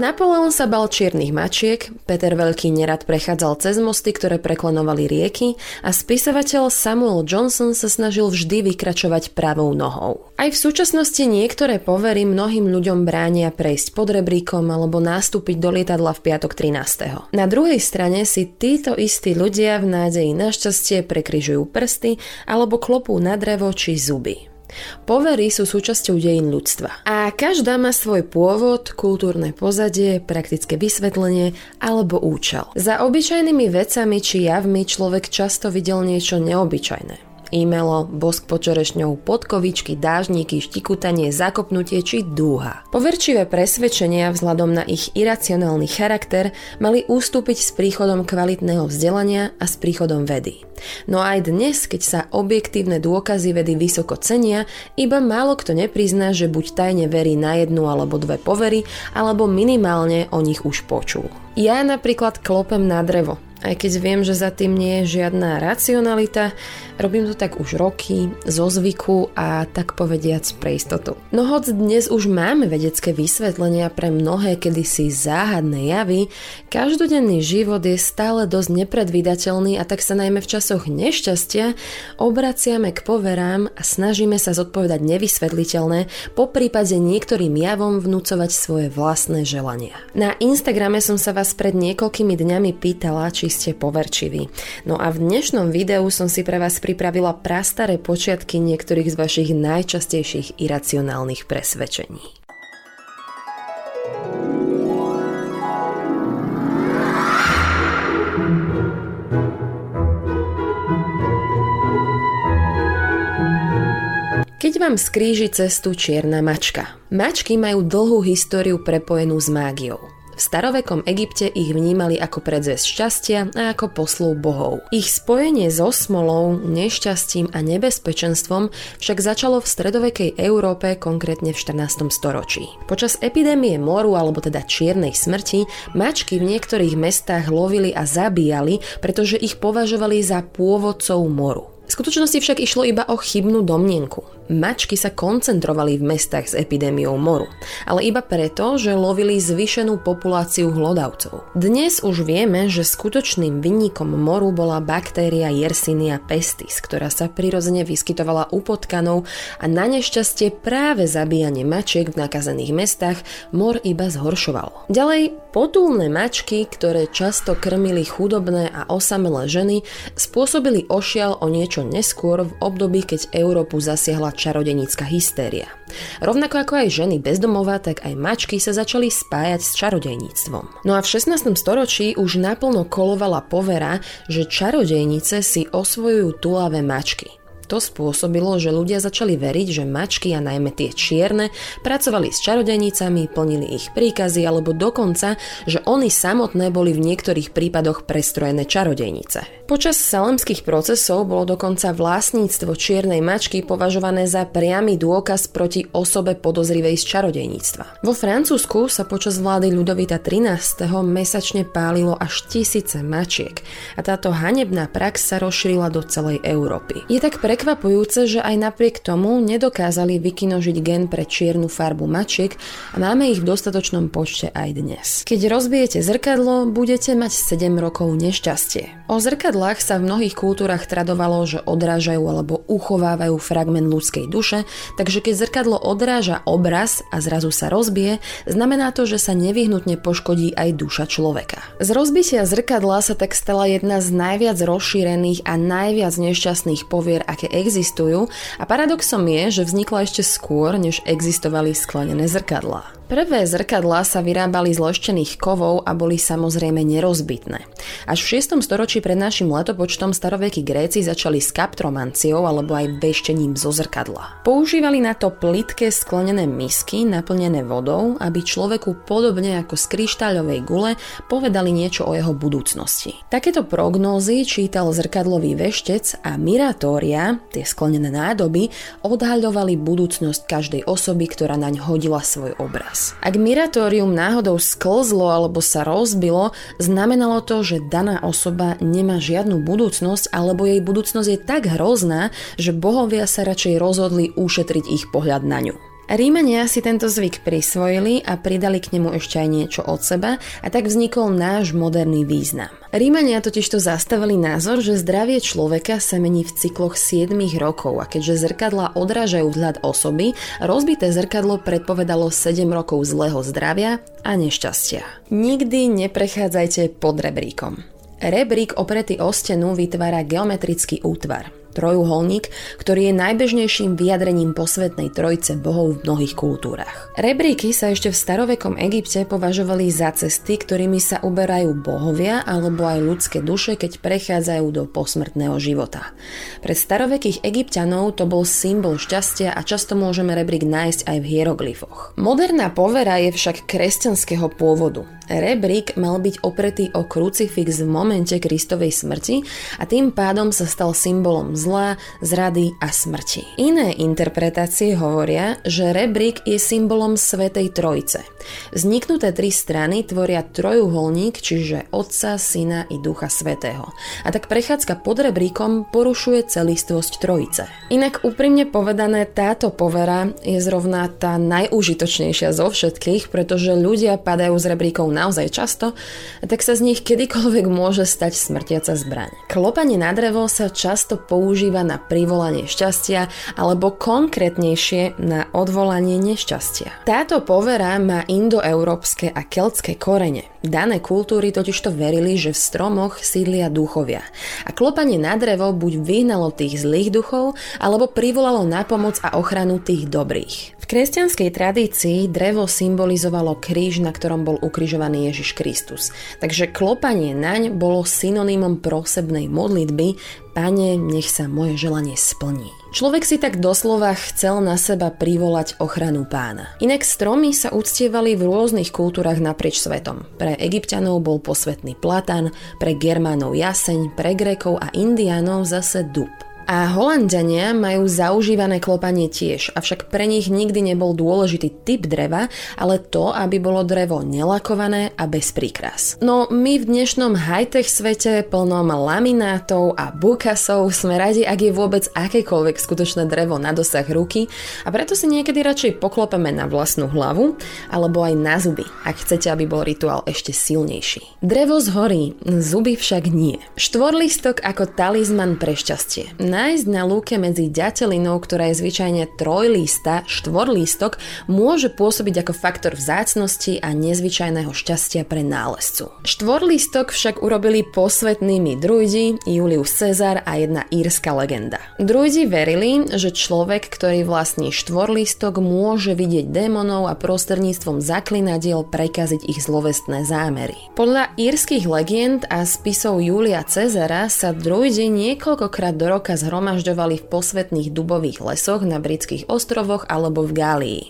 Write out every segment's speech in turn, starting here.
Napoleon sa bal čiernych mačiek, Peter Veľký nerad prechádzal cez mosty, ktoré preklenovali rieky a spisovateľ Samuel Johnson sa snažil vždy vykračovať pravou nohou. Aj v súčasnosti niektoré povery mnohým ľuďom bránia prejsť pod rebríkom alebo nastúpiť do lietadla v piatok 13. Na druhej strane si títo istí ľudia v nádeji na šťastie prekryžujú prsty alebo klopú na drevo či zuby. Povery sú súčasťou dejín ľudstva. A každá má svoj pôvod, kultúrne pozadie, praktické vysvetlenie alebo účel. Za obyčajnými vecami či javmi človek často videl niečo neobyčajné e-mailo, bosk pod čerešňou, podkovičky, dážniky, štikutanie, zakopnutie či dúha. Poverčivé presvedčenia vzhľadom na ich iracionálny charakter mali ústúpiť s príchodom kvalitného vzdelania a s príchodom vedy. No aj dnes, keď sa objektívne dôkazy vedy vysoko cenia, iba málo kto neprizná, že buď tajne verí na jednu alebo dve povery, alebo minimálne o nich už počul. Ja napríklad klopem na drevo, aj keď viem, že za tým nie je žiadna racionalita, robím to tak už roky, zo zvyku a tak povediac pre istotu. No hoď dnes už máme vedecké vysvetlenia pre mnohé kedysi záhadné javy, každodenný život je stále dosť nepredvídateľný a tak sa najmä v časoch nešťastia obraciame k poverám a snažíme sa zodpovedať nevysvetliteľné, po prípade niektorým javom vnúcovať svoje vlastné želania. Na Instagrame som sa vás pred niekoľkými dňami pýtala, či ste poverčiví. No a v dnešnom videu som si pre vás pripravila prastaré počiatky niektorých z vašich najčastejších iracionálnych presvedčení. Keď vám skríži cestu čierna mačka. Mačky majú dlhú históriu prepojenú s mágiou. V starovekom Egypte ich vnímali ako predzvesť šťastia a ako poslov bohov. Ich spojenie so smolou, nešťastím a nebezpečenstvom však začalo v stredovekej Európe, konkrétne v 14. storočí. Počas epidémie moru alebo teda čiernej smrti mačky v niektorých mestách lovili a zabíjali, pretože ich považovali za pôvodcov moru. V skutočnosti však išlo iba o chybnú domnienku mačky sa koncentrovali v mestách s epidémiou moru, ale iba preto, že lovili zvyšenú populáciu hlodavcov. Dnes už vieme, že skutočným vinníkom moru bola baktéria Yersinia pestis, ktorá sa prirodzene vyskytovala u potkanov a na nešťastie práve zabíjanie mačiek v nakazených mestách mor iba zhoršovalo. Ďalej, potulné mačky, ktoré často krmili chudobné a osamelé ženy, spôsobili ošial o niečo neskôr v období, keď Európu zasiahla čarodenícka hystéria. Rovnako ako aj ženy bezdomová, tak aj mačky sa začali spájať s čarodejníctvom. No a v 16. storočí už naplno kolovala povera, že čarodejnice si osvojujú tulavé mačky. To spôsobilo, že ľudia začali veriť, že mačky a najmä tie čierne pracovali s čarodejnicami, plnili ich príkazy alebo dokonca, že oni samotné boli v niektorých prípadoch prestrojené čarodejnice. Počas salemských procesov bolo dokonca vlastníctvo čiernej mačky považované za priamy dôkaz proti osobe podozrivej z čarodejníctva. Vo Francúzsku sa počas vlády Ľudovita 13. mesačne pálilo až tisíce mačiek a táto hanebná prax sa rozšírila do celej Európy. Je tak pre prekvapujúce, že aj napriek tomu nedokázali vykinožiť gen pre čiernu farbu mačiek a máme ich v dostatočnom počte aj dnes. Keď rozbijete zrkadlo, budete mať 7 rokov nešťastie. O zrkadlách sa v mnohých kultúrach tradovalo, že odrážajú alebo uchovávajú fragment ľudskej duše, takže keď zrkadlo odráža obraz a zrazu sa rozbije, znamená to, že sa nevyhnutne poškodí aj duša človeka. Z rozbitia zrkadla sa tak stala jedna z najviac rozšírených a najviac nešťastných povier, aké existujú a paradoxom je, že vznikla ešte skôr, než existovali sklenené zrkadlá. Prvé zrkadlá sa vyrábali z loštených kovov a boli samozrejme nerozbitné. Až v 6. storočí pred našim letopočtom starovekí Gréci začali s kaptromanciou alebo aj veštením zo zrkadla. Používali na to plitké sklenené misky naplnené vodou, aby človeku podobne ako z kryštáľovej gule povedali niečo o jeho budúcnosti. Takéto prognózy čítal zrkadlový veštec a miratória, tie sklenené nádoby, odhaľovali budúcnosť každej osoby, ktorá naň hodila svoj obraz. Čas. Ak miratórium náhodou sklzlo alebo sa rozbilo, znamenalo to, že daná osoba nemá žiadnu budúcnosť alebo jej budúcnosť je tak hrozná, že bohovia sa radšej rozhodli ušetriť ich pohľad na ňu. Rímania si tento zvyk prisvojili a pridali k nemu ešte aj niečo od seba a tak vznikol náš moderný význam. Rímania totiž to zastavili názor, že zdravie človeka sa mení v cykloch 7 rokov a keďže zrkadla odrážajú vzhľad osoby, rozbité zrkadlo predpovedalo 7 rokov zlého zdravia a nešťastia. Nikdy neprechádzajte pod rebríkom. Rebrík opretý o stenu vytvára geometrický útvar trojuholník, ktorý je najbežnejším vyjadrením posvetnej trojce bohov v mnohých kultúrach. Rebríky sa ešte v starovekom Egypte považovali za cesty, ktorými sa uberajú bohovia alebo aj ľudské duše, keď prechádzajú do posmrtného života. Pre starovekých egyptianov to bol symbol šťastia a často môžeme rebrík nájsť aj v hieroglyfoch. Moderná povera je však kresťanského pôvodu. Rebrík mal byť opretý o krucifix v momente Kristovej smrti a tým pádom sa stal symbolom zla, zrady a smrti. Iné interpretácie hovoria, že rebrík je symbolom Svetej Trojce. Vzniknuté tri strany tvoria trojuholník, čiže Otca, Syna i Ducha Svetého. A tak prechádzka pod rebríkom porušuje celistvosť Trojice. Inak úprimne povedané, táto povera je zrovna tá najúžitočnejšia zo všetkých, pretože ľudia padajú z rebríkov naozaj často, tak sa z nich kedykoľvek môže stať smrtiaca zbraň. Klopanie na drevo sa často používa používa na privolanie šťastia alebo konkrétnejšie na odvolanie nešťastia. Táto povera má indoeurópske a keltské korene. Dané kultúry totižto verili, že v stromoch sídlia duchovia. A klopanie na drevo buď vyhnalo tých zlých duchov, alebo privolalo na pomoc a ochranu tých dobrých kresťanskej tradícii drevo symbolizovalo kríž, na ktorom bol ukrižovaný Ježiš Kristus. Takže klopanie naň bolo synonymom prosebnej modlitby Pane, nech sa moje želanie splní. Človek si tak doslova chcel na seba privolať ochranu pána. Inak stromy sa uctievali v rôznych kultúrach naprieč svetom. Pre egyptianov bol posvetný platan, pre germánov jaseň, pre grékov a indiánov zase dub. A Holandiania majú zaužívané klopanie tiež, avšak pre nich nikdy nebol dôležitý typ dreva, ale to, aby bolo drevo nelakované a bez príkras. No my v dnešnom high-tech svete plnom laminátov a bukasov sme radi, ak je vôbec akékoľvek skutočné drevo na dosah ruky a preto si niekedy radšej poklopeme na vlastnú hlavu alebo aj na zuby, ak chcete, aby bol rituál ešte silnejší. Drevo zhorí, zuby však nie. Štvorlistok ako talizman pre šťastie. Na nájsť na lúke medzi ďatelinou, ktorá je zvyčajne trojlísta, štvorlístok, môže pôsobiť ako faktor vzácnosti a nezvyčajného šťastia pre nálezcu. Štvorlístok však urobili posvetnými druidi Julius Cezar a jedna írska legenda. Druidi verili, že človek, ktorý vlastní štvorlístok, môže vidieť démonov a prostredníctvom zaklinadiel prekaziť ich zlovestné zámery. Podľa írskych legend a spisov Julia Cezara sa druidi niekoľkokrát do roka zhromažďovali v posvetných dubových lesoch na britských ostrovoch alebo v Gálii.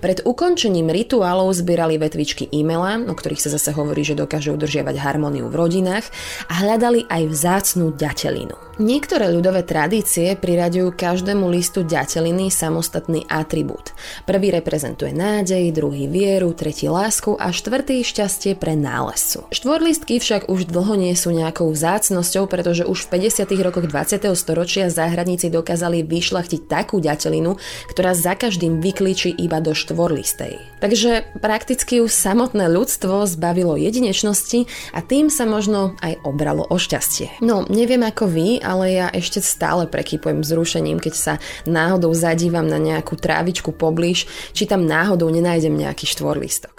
Pred ukončením rituálov zbierali vetvičky imela, o ktorých sa zase hovorí, že dokážu udržiavať harmóniu v rodinách a hľadali aj vzácnú ďatelinu. Niektoré ľudové tradície priraďujú každému listu ďateliny samostatný atribút. Prvý reprezentuje nádej, druhý vieru, tretí lásku a štvrtý šťastie pre nálezcu. Štvorlistky však už dlho nie sú nejakou vzácnosťou, pretože už v 50. rokoch 20. storočia záhradníci dokázali vyšlachtiť takú ďatelinu, ktorá za každým vyklíči iba do štvorlistej. Takže prakticky už samotné ľudstvo zbavilo jedinečnosti a tým sa možno aj obralo o šťastie. No, neviem ako vy, ale ja ešte stále prekypujem zrušením, keď sa náhodou zadívam na nejakú trávičku poblíž, či tam náhodou nenájdem nejaký štvorlistok.